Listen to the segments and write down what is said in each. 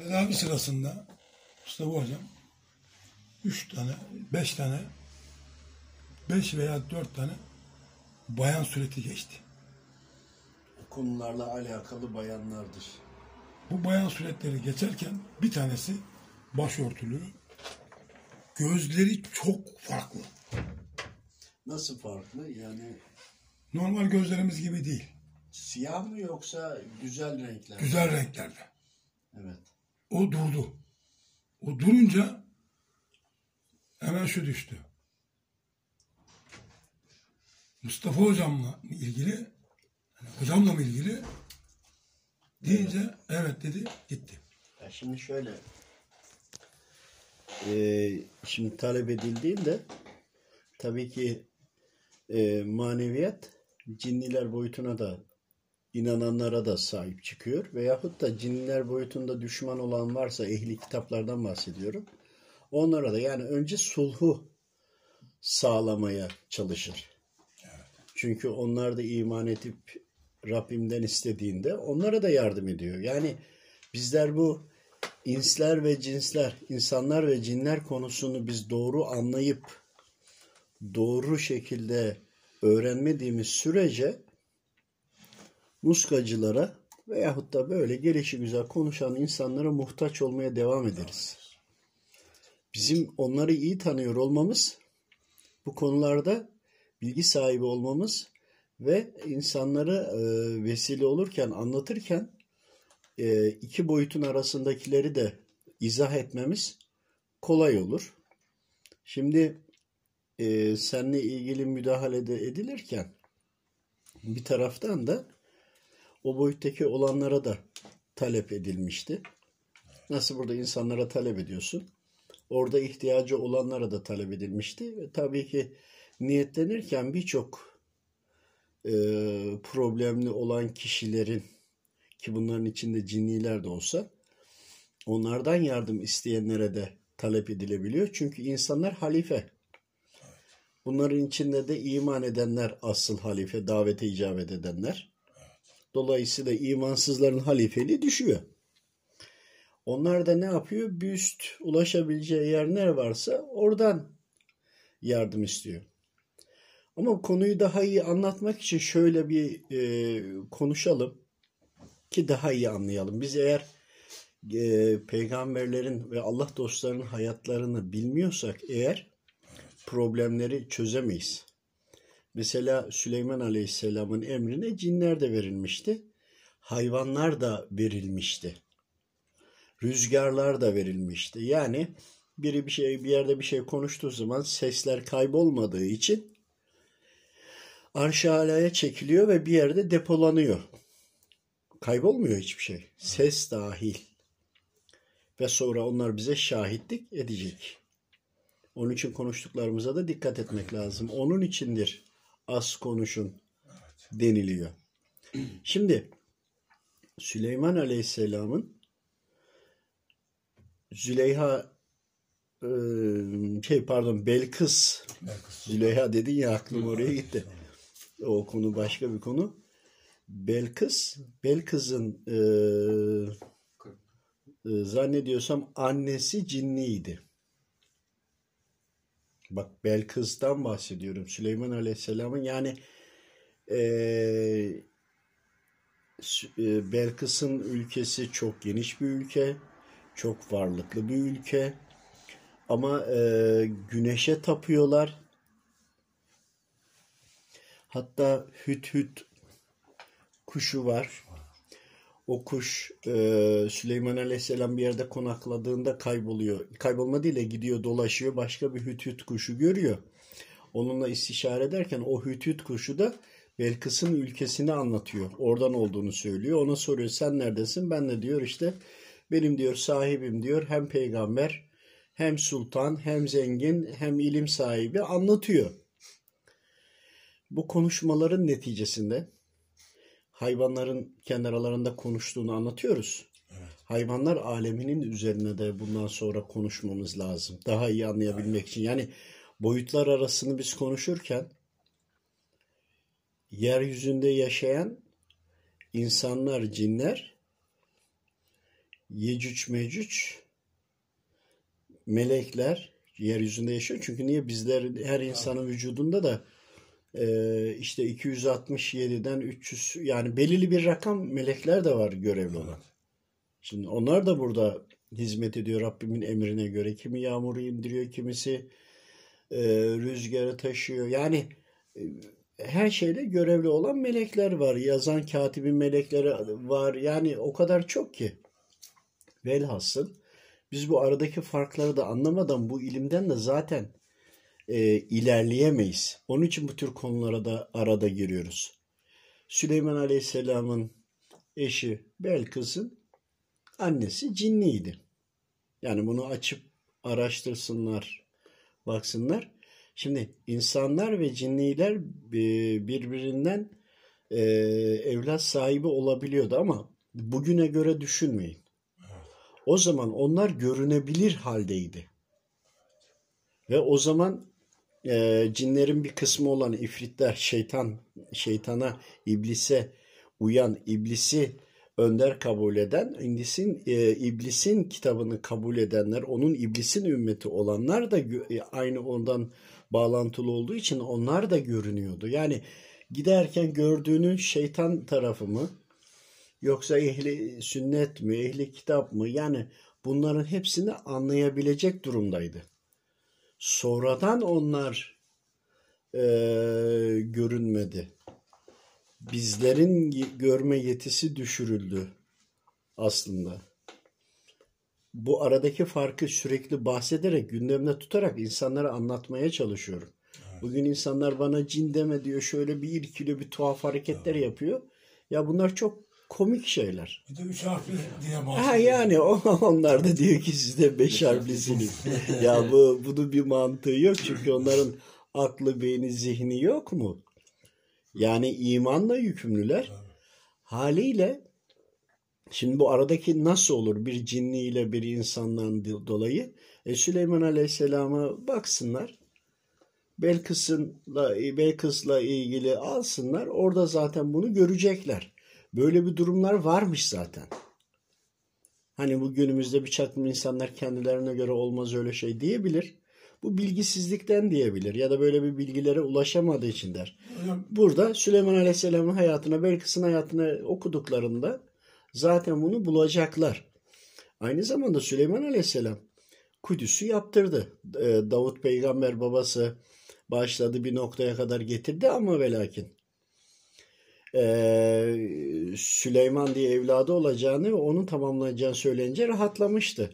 Tedavi sırasında Mustafa Hocam üç tane, beş tane, beş veya dört tane bayan sureti geçti. Bu konularla alakalı bayanlardır. Bu bayan suretleri geçerken bir tanesi başörtülü, gözleri çok farklı. Nasıl farklı? Yani Normal gözlerimiz gibi değil. siyah mı yoksa güzel renkler? mi? Güzel renklerde. Evet. O durdu. O durunca hemen şu düştü. Mustafa hocamla ilgili, yani hocamla mı ilgili deyince evet dedi gitti. Ya şimdi şöyle. Ee, şimdi talep edildiğinde tabii ki e, maneviyat cinniler boyutuna da inananlara da sahip çıkıyor. Veyahut da cinniler boyutunda düşman olan varsa ehli kitaplardan bahsediyorum. Onlara da yani önce sulhu sağlamaya çalışır. Çünkü onlar da iman edip Rabbimden istediğinde onlara da yardım ediyor. Yani bizler bu insler ve cinsler, insanlar ve cinler konusunu biz doğru anlayıp doğru şekilde öğrenmediğimiz sürece muskacılara veyahut da böyle gelişi güzel konuşan insanlara muhtaç olmaya devam ederiz. Bizim onları iyi tanıyor olmamız, bu konularda bilgi sahibi olmamız ve insanlara e, vesile olurken, anlatırken e, iki boyutun arasındakileri de izah etmemiz kolay olur. Şimdi e, seninle ilgili müdahale edilirken bir taraftan da o boyuttaki olanlara da talep edilmişti. Nasıl burada insanlara talep ediyorsun? Orada ihtiyacı olanlara da talep edilmişti. Ve tabii ki niyetlenirken birçok e, problemli olan kişilerin ki bunların içinde cinniler de olsa onlardan yardım isteyenlere de talep edilebiliyor. Çünkü insanlar halife. Bunların içinde de iman edenler asıl halife, davete icabet edenler. Dolayısıyla imansızların halifeliği düşüyor. Onlar da ne yapıyor? Bir üst ulaşabileceği yer nere varsa oradan yardım istiyor. Ama konuyu daha iyi anlatmak için şöyle bir e, konuşalım ki daha iyi anlayalım. Biz eğer e, peygamberlerin ve Allah dostlarının hayatlarını bilmiyorsak eğer problemleri çözemeyiz. Mesela Süleyman Aleyhisselam'ın emrine cinler de verilmişti. Hayvanlar da verilmişti. Rüzgarlar da verilmişti. Yani biri bir şey bir yerde bir şey konuştuğu zaman sesler kaybolmadığı için arş-ı alaya çekiliyor ve bir yerde depolanıyor. Kaybolmuyor hiçbir şey. Ses dahil. Ve sonra onlar bize şahitlik edecek. Onun için konuştuklarımıza da dikkat etmek lazım. Onun içindir az konuşun deniliyor. Şimdi Süleyman Aleyhisselam'ın Züleyha e, şey pardon Belkıs Züleyha dedin ya aklım oraya gitti. O konu başka bir konu. Belkıs Belkıs'ın e, e, zannediyorsam annesi cinniydi. Bak Belkıs'tan bahsediyorum. Süleyman Aleyhisselam'ın yani eee Belkıs'ın ülkesi çok geniş bir ülke. Çok varlıklı bir ülke. Ama eee, güneşe tapıyorlar. Hatta hüt hüt kuşu var. O kuş e, Süleyman Aleyhisselam bir yerde konakladığında kayboluyor. Kaybolma değil de gidiyor dolaşıyor başka bir hüt kuşu görüyor. Onunla istişare ederken o hüt kuşu da Belkıs'ın ülkesini anlatıyor. Oradan olduğunu söylüyor. Ona soruyor sen neredesin? Ben de diyor işte benim diyor sahibim diyor hem peygamber hem sultan hem zengin hem ilim sahibi anlatıyor. Bu konuşmaların neticesinde hayvanların kendi aralarında konuştuğunu anlatıyoruz. Hayvanlar aleminin üzerine de bundan sonra konuşmamız lazım. Daha iyi anlayabilmek için. Yani boyutlar arasını biz konuşurken yeryüzünde yaşayan insanlar, cinler Yecüc Mecüc melekler yeryüzünde yaşıyor. Çünkü niye bizler her insanın vücudunda da işte 267'den 300 yani belirli bir rakam melekler de var görevli olan. Şimdi onlar da burada hizmet ediyor Rabbimin emrine göre. Kimi yağmuru indiriyor, kimisi e, rüzgarı taşıyor. Yani e, her şeyde görevli olan melekler var. Yazan katibin melekleri var. Yani o kadar çok ki. Velhasıl biz bu aradaki farkları da anlamadan bu ilimden de zaten e, ilerleyemeyiz. Onun için bu tür konulara da arada giriyoruz. Süleyman Aleyhisselam'ın eşi Belkıs'ın annesi cinliydi. Yani bunu açıp araştırsınlar, baksınlar. Şimdi insanlar ve cinniler e, birbirinden e, evlat sahibi olabiliyordu ama bugüne göre düşünmeyin. O zaman onlar görünebilir haldeydi. Ve o zaman e, cinlerin bir kısmı olan ifritler, şeytan, şeytana, iblise uyan, iblisi önder kabul eden, iblisin, e, iblisin kitabını kabul edenler, onun iblisin ümmeti olanlar da e, aynı ondan bağlantılı olduğu için onlar da görünüyordu. Yani giderken gördüğünün şeytan tarafı mı yoksa ehli sünnet mi, ehli kitap mı? Yani bunların hepsini anlayabilecek durumdaydı. Sonradan onlar e, görünmedi. Bizlerin görme yetisi düşürüldü aslında. Bu aradaki farkı sürekli bahsederek, gündemde tutarak insanlara anlatmaya çalışıyorum. Evet. Bugün insanlar bana cin deme diyor, şöyle bir irkiliyor, bir tuhaf hareketler evet. yapıyor. Ya bunlar çok komik şeyler. Bir de üç harfli diye bahsediyor. Ha yani onlar da diyor ki siz de beş harflisiniz. ya bu bunun bir mantığı yok çünkü onların aklı, beyni, zihni yok mu? Yani imanla yükümlüler. Haliyle şimdi bu aradaki nasıl olur bir cinniyle bir insandan dolayı? E, Süleyman Aleyhisselam'a baksınlar. Belkıs'la Belkıs'la ilgili alsınlar. Orada zaten bunu görecekler. Böyle bir durumlar varmış zaten. Hani bu günümüzde bir çakım insanlar kendilerine göre olmaz öyle şey diyebilir. Bu bilgisizlikten diyebilir ya da böyle bir bilgilere ulaşamadığı için der. Burada Süleyman Aleyhisselam'ın hayatına, Belkıs'ın hayatına okuduklarında zaten bunu bulacaklar. Aynı zamanda Süleyman Aleyhisselam Kudüs'ü yaptırdı. Ee, Davut peygamber babası başladı bir noktaya kadar getirdi ama ve ee, Süleyman diye evladı olacağını ve onun tamamlayacağını söyleyince rahatlamıştı.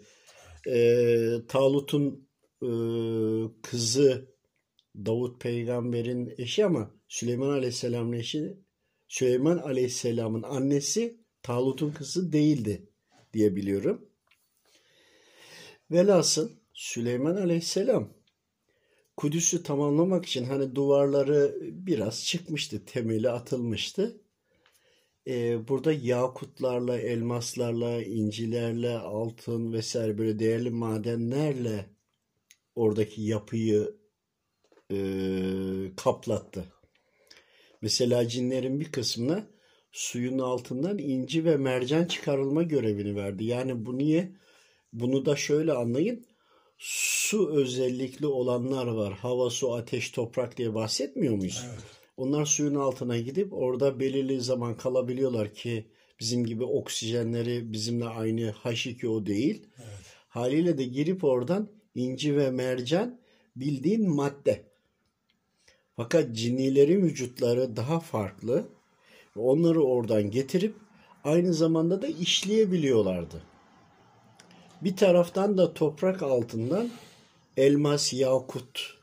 Ee, Talut'un e, kızı Davut peygamberin eşi ama Süleyman aleyhisselamın eşi Süleyman aleyhisselamın annesi Talut'un kızı değildi diye biliyorum. Velhasıl Süleyman aleyhisselam Kudüs'ü tamamlamak için hani duvarları biraz çıkmıştı, temeli atılmıştı. Ee, burada yakutlarla, elmaslarla, incilerle, altın vesaire böyle değerli madenlerle oradaki yapıyı e, kaplattı. Mesela cinlerin bir kısmına suyun altından inci ve mercan çıkarılma görevini verdi. Yani bu niye? Bunu da şöyle anlayın su özellikli olanlar var. Hava, su, ateş, toprak diye bahsetmiyor muyuz? Evet. Onlar suyun altına gidip orada belirli zaman kalabiliyorlar ki bizim gibi oksijenleri bizimle aynı H2O değil. Evet. Haliyle de girip oradan inci ve mercan bildiğin madde. Fakat cinnilerin vücutları daha farklı. Onları oradan getirip aynı zamanda da işleyebiliyorlardı. Bir taraftan da toprak altından elmas, yakut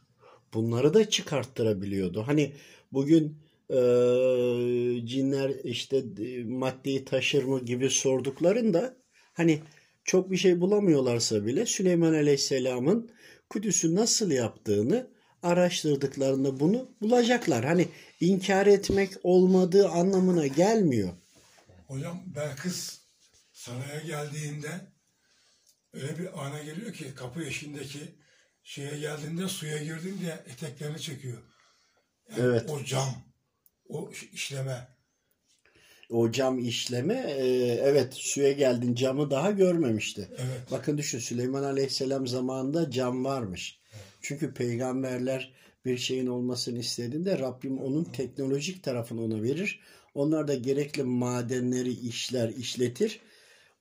bunları da çıkarttırabiliyordu. Hani bugün e, cinler işte e, maddeyi taşır mı gibi sorduklarında hani çok bir şey bulamıyorlarsa bile Süleyman Aleyhisselam'ın Kudüs'ü nasıl yaptığını araştırdıklarında bunu bulacaklar. Hani inkar etmek olmadığı anlamına gelmiyor. Hocam Belkıs saraya geldiğinde öyle bir ana geliyor ki kapı eşiğindeki şeye geldiğinde suya girdim diye eteklerini çekiyor. Yani evet. O cam, o işleme. o cam işleme e, evet suya geldin camı daha görmemişti. Evet. Bakın düşün Süleyman Aleyhisselam zamanında cam varmış. Çünkü peygamberler bir şeyin olmasını istediğinde Rabbim onun teknolojik tarafını ona verir. Onlar da gerekli madenleri işler, işletir.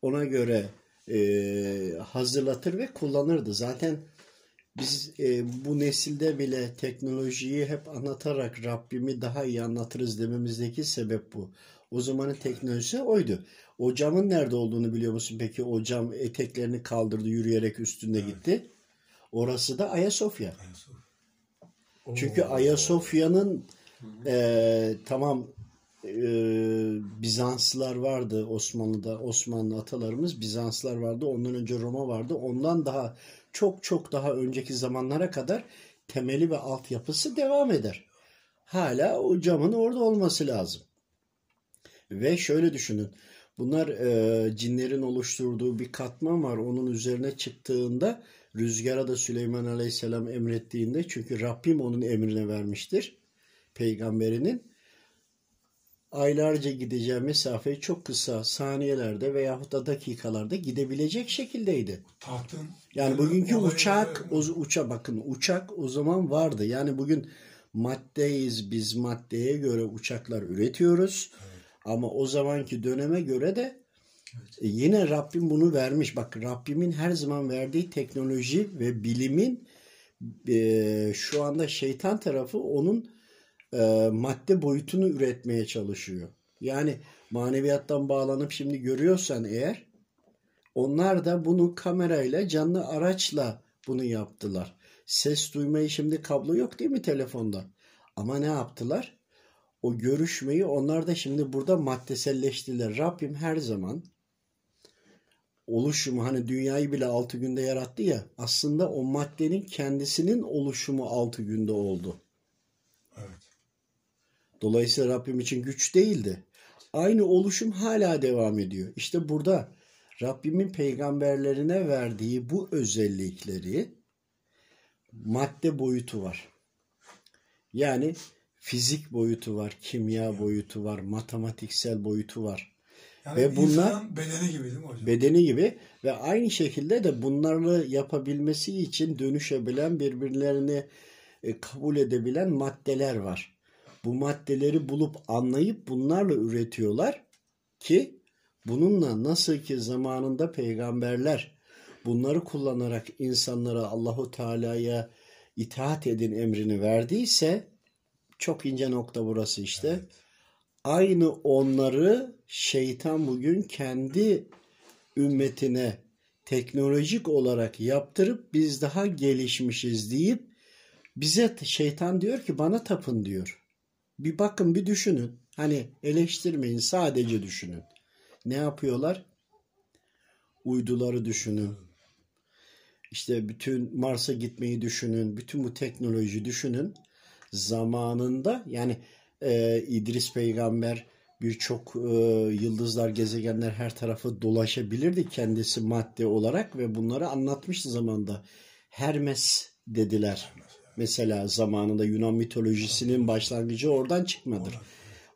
Ona göre e, hazırlatır ve kullanırdı. Zaten biz e, bu nesilde bile teknolojiyi hep anlatarak Rabbimi daha iyi anlatırız dememizdeki sebep bu. O zamanın teknolojisi oydu. O camın nerede olduğunu biliyor musun? Peki o cam eteklerini kaldırdı yürüyerek üstünde gitti. Orası da Ayasofya. Çünkü Ayasofya'nın e, tamam e, Bizanslılar vardı Osmanlı'da. Osmanlı atalarımız Bizanslılar vardı. Ondan önce Roma vardı. Ondan daha çok çok daha önceki zamanlara kadar temeli ve altyapısı devam eder. Hala o camın orada olması lazım. Ve şöyle düşünün. Bunlar e, cinlerin oluşturduğu bir katman var. Onun üzerine çıktığında rüzgara da Süleyman Aleyhisselam emrettiğinde çünkü Rabbim onun emrine vermiştir. Peygamberinin aylarca gideceği mesafeyi çok kısa saniyelerde veyahut da dakikalarda gidebilecek şekildeydi. Tahtın. Yani bugünkü olayı- uçak, o uça bakın uçak o zaman vardı. Yani bugün maddeyiz biz maddeye göre uçaklar üretiyoruz. Ama o zamanki döneme göre de e, yine Rabbim bunu vermiş. Bak Rabbimin her zaman verdiği teknoloji ve bilimin e, şu anda şeytan tarafı onun e, madde boyutunu üretmeye çalışıyor. Yani maneviyattan bağlanıp şimdi görüyorsan eğer onlar da bunu kamerayla canlı araçla bunu yaptılar. Ses duymayı şimdi kablo yok değil mi telefonda? Ama ne yaptılar? O görüşmeyi onlar da şimdi burada maddeselleştiler. Rabbim her zaman oluşumu hani dünyayı bile altı günde yarattı ya aslında o maddenin kendisinin oluşumu altı günde oldu. Dolayısıyla Rabbim için güç değildi. Aynı oluşum hala devam ediyor. İşte burada Rabbimin peygamberlerine verdiği bu özellikleri madde boyutu var. Yani fizik boyutu var, kimya boyutu var, matematiksel boyutu var. Yani Ve bunlar- bedeni gibi değil mi hocam? Bedeni gibi ve aynı şekilde de bunları yapabilmesi için dönüşebilen birbirlerini e, kabul edebilen maddeler var. Bu maddeleri bulup anlayıp bunlarla üretiyorlar ki bununla nasıl ki zamanında peygamberler bunları kullanarak insanlara Allahu Teala'ya itaat edin emrini verdiyse çok ince nokta burası işte. Aynı onları şeytan bugün kendi ümmetine teknolojik olarak yaptırıp biz daha gelişmişiz deyip bize şeytan diyor ki bana tapın diyor. Bir bakın bir düşünün. Hani eleştirmeyin sadece düşünün. Ne yapıyorlar? Uyduları düşünün. İşte bütün Mars'a gitmeyi düşünün. Bütün bu teknoloji düşünün. Zamanında yani e, İdris peygamber birçok e, yıldızlar, gezegenler her tarafı dolaşabilirdi kendisi madde olarak ve bunları anlatmıştı zamanda. Hermes dediler. Mesela zamanında Yunan mitolojisinin başlangıcı oradan çıkmadır.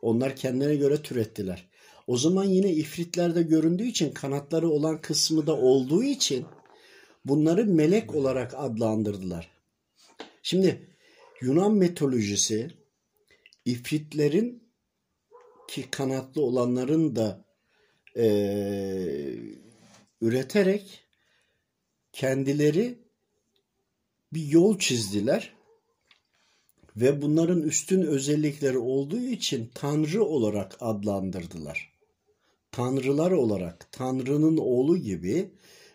Onlar kendilerine göre türettiler. O zaman yine ifritlerde göründüğü için kanatları olan kısmı da olduğu için bunları melek olarak adlandırdılar. Şimdi Yunan mitolojisi ifritlerin ki kanatlı olanların da eee, üreterek kendileri bir yol çizdiler ve bunların üstün özellikleri olduğu için tanrı olarak adlandırdılar. Tanrılar olarak Tanrı'nın oğlu gibi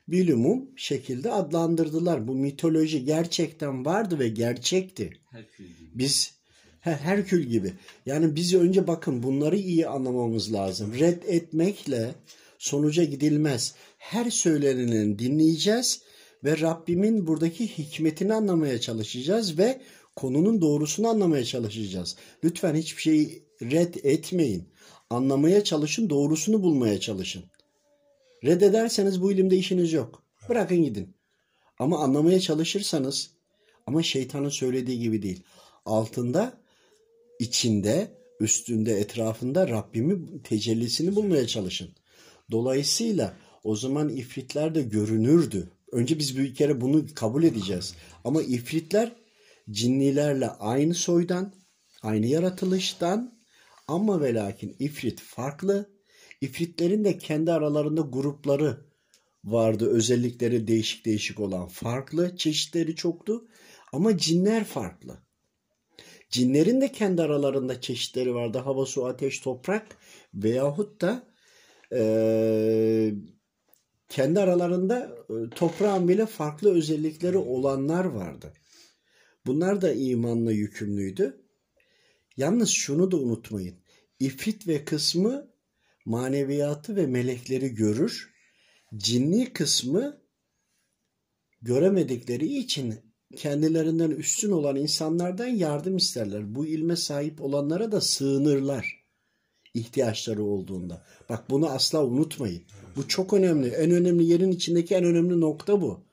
bilumum şekilde adlandırdılar. Bu mitoloji gerçekten vardı ve gerçekti. Herkül gibi. Biz he, Herkül gibi. Yani biz önce bakın bunları iyi anlamamız lazım. Red etmekle sonuca gidilmez. Her söyleneni dinleyeceğiz ve Rabbimin buradaki hikmetini anlamaya çalışacağız ve konunun doğrusunu anlamaya çalışacağız. Lütfen hiçbir şeyi red etmeyin. Anlamaya çalışın, doğrusunu bulmaya çalışın. Reddederseniz bu ilimde işiniz yok. Bırakın gidin. Ama anlamaya çalışırsanız ama şeytanın söylediği gibi değil. Altında, içinde, üstünde etrafında Rabbimin tecellisini bulmaya çalışın. Dolayısıyla o zaman ifritler de görünürdü. Önce biz bir kere bunu kabul edeceğiz. Ama ifritler cinnilerle aynı soydan, aynı yaratılıştan ama ve lakin ifrit farklı. İfritlerin de kendi aralarında grupları vardı. Özellikleri değişik değişik olan farklı. Çeşitleri çoktu. Ama cinler farklı. Cinlerin de kendi aralarında çeşitleri vardı. Hava, su, ateş, toprak veyahut da e, kendi aralarında e, toprağın bile farklı özellikleri olanlar vardı. Bunlar da imanla yükümlüydü. Yalnız şunu da unutmayın. İfrit ve kısmı maneviyatı ve melekleri görür. Cinni kısmı göremedikleri için kendilerinden üstün olan insanlardan yardım isterler. Bu ilme sahip olanlara da sığınırlar ihtiyaçları olduğunda. Bak bunu asla unutmayın. Bu çok önemli. En önemli yerin içindeki en önemli nokta bu.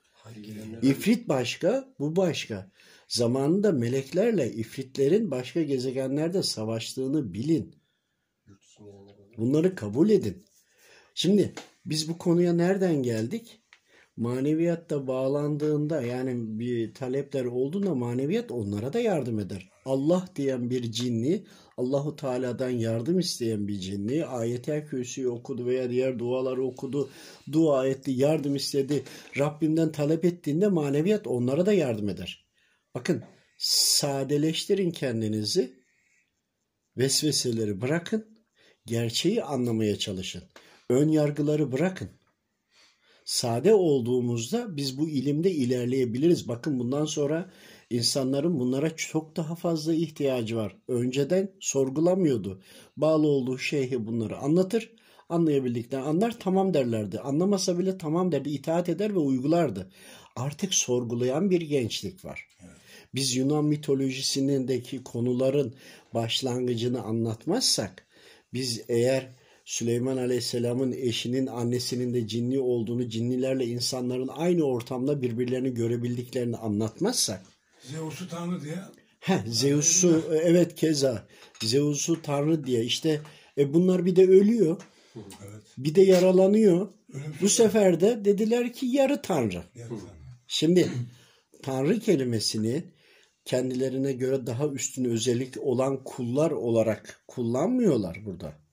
İfrit başka, bu başka. Zamanında meleklerle ifritlerin başka gezegenlerde savaştığını bilin. Bunları kabul edin. Şimdi biz bu konuya nereden geldik? Maneviyatta bağlandığında yani bir talepler olduğunda maneviyat onlara da yardım eder. Allah diyen bir cinni, Allahu Teala'dan yardım isteyen bir cinni, ayetel kürsüyü okudu veya diğer duaları okudu, dua etti, yardım istedi, Rabbimden talep ettiğinde maneviyat onlara da yardım eder. Bakın sadeleştirin kendinizi, vesveseleri bırakın, gerçeği anlamaya çalışın. Ön yargıları bırakın. Sade olduğumuzda biz bu ilimde ilerleyebiliriz. Bakın bundan sonra insanların bunlara çok daha fazla ihtiyacı var. Önceden sorgulamıyordu. Bağlı olduğu şeyhi bunları anlatır. Anlayabildikten anlar tamam derlerdi. Anlamasa bile tamam derdi. itaat eder ve uygulardı. Artık sorgulayan bir gençlik var. Biz Yunan mitolojisindeki konuların başlangıcını anlatmazsak biz eğer Süleyman Aleyhisselam'ın eşinin annesinin de cinni olduğunu, cinnilerle insanların aynı ortamda birbirlerini görebildiklerini anlatmazsak Zeus'u tanrı diye He, Zeus'u evet keza Zeus'u tanrı diye işte e, bunlar bir de ölüyor. Evet. Bir de yaralanıyor. Ölümsüz. Bu sefer de dediler ki yarı tanrı. Şimdi tanrı kelimesini kendilerine göre daha üstün özellik olan kullar olarak kullanmıyorlar burada.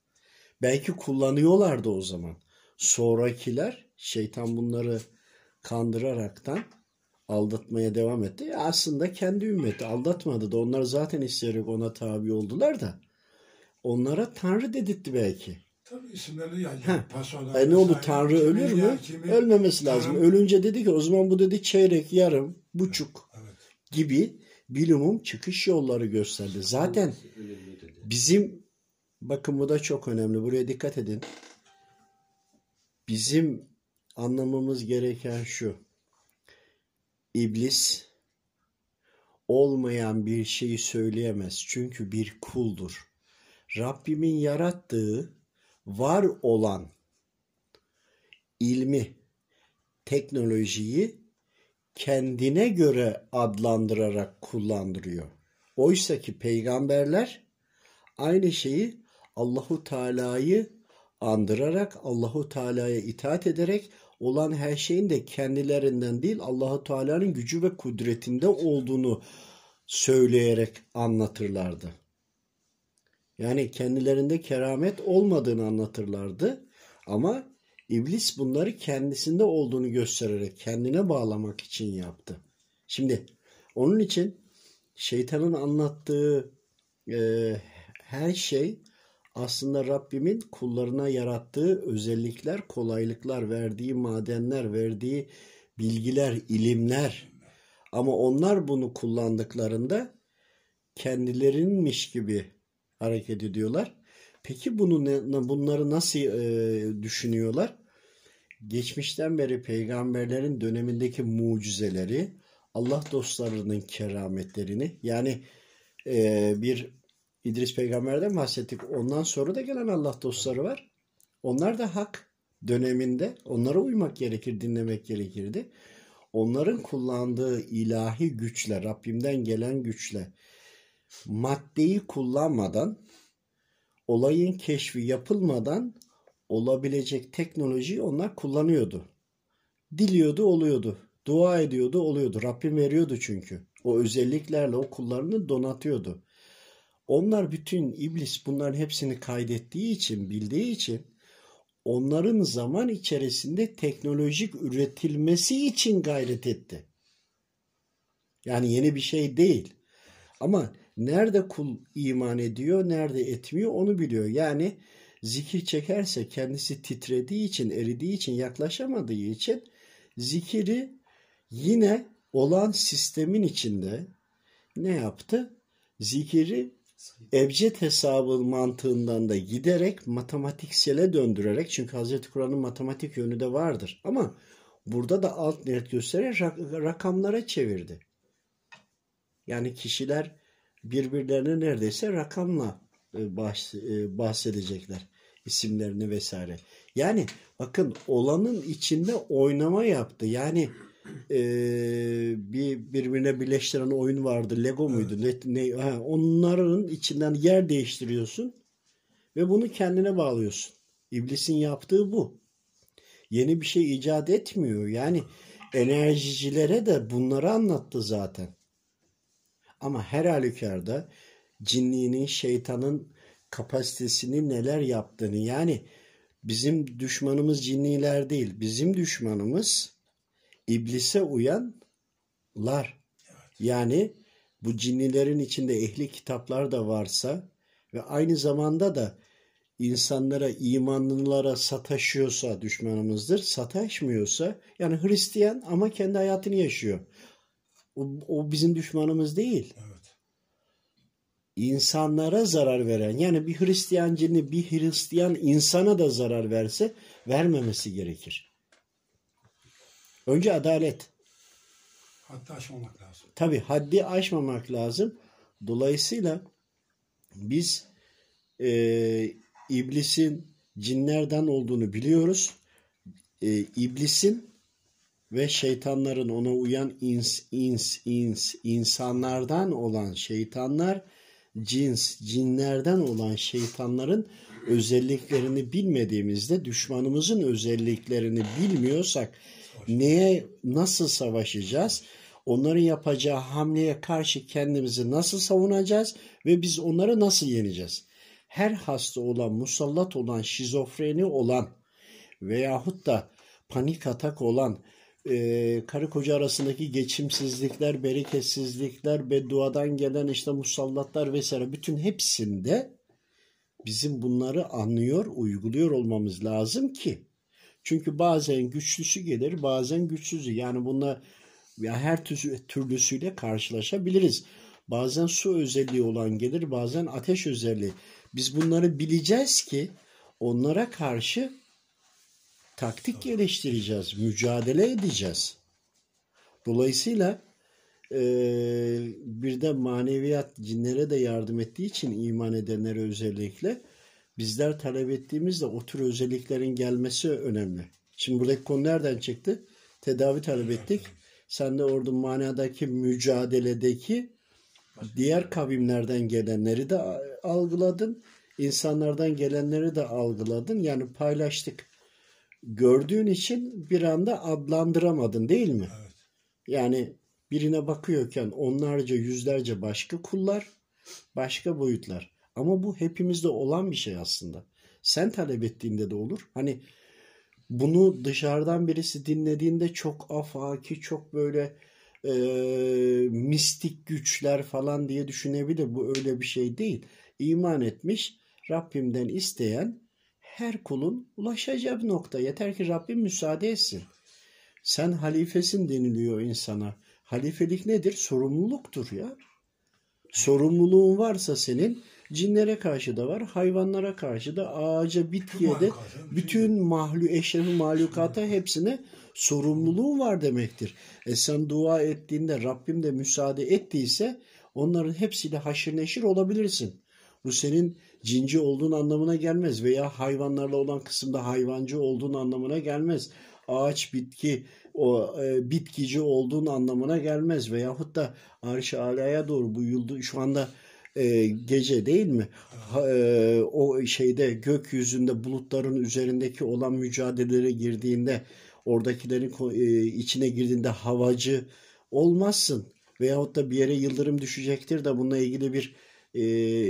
Belki kullanıyorlardı o zaman. Sonrakiler şeytan bunları kandıraraktan aldatmaya devam etti. E aslında kendi ümmeti aldatmadı da onlar zaten isteyerek ona tabi oldular da onlara tanrı dedirtti belki. Tabii isimleri yani. Pasoda, E ne oldu tanrı Kimi ölür mü? kimi- Ölmemesi lazım. Tanrı- Ölünce dedi ki o zaman bu dedi çeyrek, yarım, buçuk Evet. gibi bilimum çıkış yolları gösterdi. Zaten bizim bakın bu da çok önemli. Buraya dikkat edin. Bizim anlamamız gereken şu. İblis olmayan bir şeyi söyleyemez. Çünkü bir kuldur. Rabbimin yarattığı var olan ilmi, teknolojiyi kendine göre adlandırarak kullandırıyor. Oysa ki peygamberler aynı şeyi Allahu Teala'yı andırarak, Allahu Teala'ya itaat ederek olan her şeyin de kendilerinden değil Allahu Teala'nın gücü ve kudretinde olduğunu söyleyerek anlatırlardı. Yani kendilerinde keramet olmadığını anlatırlardı ama iblis bunları kendisinde olduğunu göstererek kendine bağlamak için yaptı. Şimdi onun için şeytanın anlattığı e, her şey aslında Rabbimin kullarına yarattığı özellikler, kolaylıklar, verdiği madenler, verdiği bilgiler, ilimler. Ama onlar bunu kullandıklarında kendilerinmiş gibi hareket ediyorlar. Peki bunu ne, bunları nasıl e, düşünüyorlar? Geçmişten beri peygamberlerin dönemindeki mucizeleri, Allah dostlarının kerametlerini yani e, bir İdris peygamberden bahsettik. Ondan sonra da gelen Allah dostları var. Onlar da hak döneminde onlara uymak gerekir, dinlemek gerekirdi. Onların kullandığı ilahi güçle, Rabbimden gelen güçle maddeyi kullanmadan olayın keşfi yapılmadan olabilecek teknolojiyi onlar kullanıyordu. Diliyordu oluyordu. Dua ediyordu oluyordu. Rabbim veriyordu çünkü. O özelliklerle o kullarını donatıyordu. Onlar bütün iblis bunların hepsini kaydettiği için, bildiği için onların zaman içerisinde teknolojik üretilmesi için gayret etti. Yani yeni bir şey değil. Ama nerede kul iman ediyor, nerede etmiyor onu biliyor. Yani zikir çekerse kendisi titrediği için, eridiği için, yaklaşamadığı için zikiri yine olan sistemin içinde ne yaptı? Zikiri ebced hesabı mantığından da giderek matematiksele döndürerek çünkü Hazreti Kur'an'ın matematik yönü de vardır ama burada da alt net göstererek rakamlara çevirdi. Yani kişiler birbirlerine neredeyse rakamla e, e, bahsedecekler isimlerini vesaire. Yani bakın olanın içinde oynama yaptı. Yani e, bir birbirine birleştiren oyun vardı. Lego muydu? Evet. Ne, ne, ha, onların içinden yer değiştiriyorsun ve bunu kendine bağlıyorsun. İblisin yaptığı bu. Yeni bir şey icat etmiyor. Yani enerjicilere de bunları anlattı zaten. Ama her halükarda cinliğinin, şeytanın kapasitesini neler yaptığını yani bizim düşmanımız cinniler değil. Bizim düşmanımız iblise uyanlar. Yani bu cinnilerin içinde ehli kitaplar da varsa ve aynı zamanda da insanlara, imanlılara sataşıyorsa düşmanımızdır. Sataşmıyorsa yani Hristiyan ama kendi hayatını yaşıyor. O, o bizim düşmanımız değil. Evet. İnsanlara zarar veren yani bir Hristiyan cinni bir Hristiyan insana da zarar verse vermemesi gerekir. Önce adalet. Haddi aşmamak lazım. Tabi haddi aşmamak lazım. Dolayısıyla biz e, iblisin cinlerden olduğunu biliyoruz. E, iblisin ve şeytanların ona uyan ins, ins, ins, insanlardan olan şeytanlar, cins, cinlerden olan şeytanların özelliklerini bilmediğimizde, düşmanımızın özelliklerini bilmiyorsak neye, nasıl savaşacağız? Onların yapacağı hamleye karşı kendimizi nasıl savunacağız ve biz onları nasıl yeneceğiz? Her hasta olan, musallat olan, şizofreni olan veyahut da panik atak olan, e, karı koca arasındaki geçimsizlikler, bereketsizlikler, bedduadan gelen işte musallatlar vesaire bütün hepsinde bizim bunları anlıyor, uyguluyor olmamız lazım ki. Çünkü bazen güçlüsü gelir, bazen güçsüzü. Yani bunlar ya her türlüsüyle karşılaşabiliriz. Bazen su özelliği olan gelir, bazen ateş özelliği. Biz bunları bileceğiz ki onlara karşı taktik geliştireceğiz, mücadele edeceğiz. Dolayısıyla e, bir de maneviyat cinlere de yardım ettiği için iman edenlere özellikle bizler talep ettiğimizde o tür özelliklerin gelmesi önemli. Şimdi buradaki konu nereden çıktı? Tedavi talep ettik. Sen de orada manadaki mücadeledeki diğer kavimlerden gelenleri de algıladın. insanlardan gelenleri de algıladın. Yani paylaştık gördüğün için bir anda adlandıramadın değil mi? Evet. Yani birine bakıyorken onlarca yüzlerce başka kullar, başka boyutlar. Ama bu hepimizde olan bir şey aslında. Sen talep ettiğinde de olur. Hani bunu dışarıdan birisi dinlediğinde çok afaki, çok böyle e, mistik güçler falan diye düşünebilir. Bu öyle bir şey değil. İman etmiş, Rabbimden isteyen her kulun ulaşacağı bir nokta. Yeter ki Rabbim müsaade etsin. Sen halifesin deniliyor insana. Halifelik nedir? Sorumluluktur ya. Sorumluluğun varsa senin cinlere karşı da var, hayvanlara karşı da, ağaca, bitkiye de, bütün mahlu, eşrefi mahlukata hepsine sorumluluğun var demektir. E sen dua ettiğinde Rabbim de müsaade ettiyse onların hepsiyle haşır neşir olabilirsin. Bu senin cinci olduğun anlamına gelmez veya hayvanlarla olan kısımda hayvancı olduğun anlamına gelmez. Ağaç, bitki, o e, bitkici olduğun anlamına gelmez veyahut da arş alaya doğru bu yıldı şu anda e, gece değil mi? E, o şeyde gökyüzünde bulutların üzerindeki olan mücadelelere girdiğinde oradakilerin e, içine girdiğinde havacı olmazsın. Veyahut da bir yere yıldırım düşecektir de bununla ilgili bir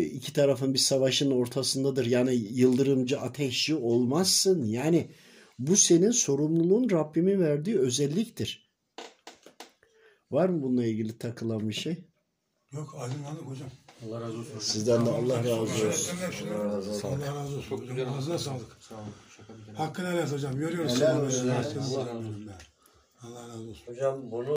iki tarafın bir savaşın ortasındadır. Yani yıldırımcı ateşçi olmazsın. Yani bu senin sorumluluğun Rabbimin verdiği özelliktir. Var mı bununla ilgili takılan bir şey? Yok aydınlandık hocam. Allah razı olsun. Sizden de Allah razı olsun. Öğretmenler şuna- Allah razı olsun. Çok güzel. Ağzına sağlık. Sağ olun. Şaka bir. Hakkını helal et hocam. Görüyoruz. Helal olsun. Allah razı olsun. Allah razı olsun. Hocam bunu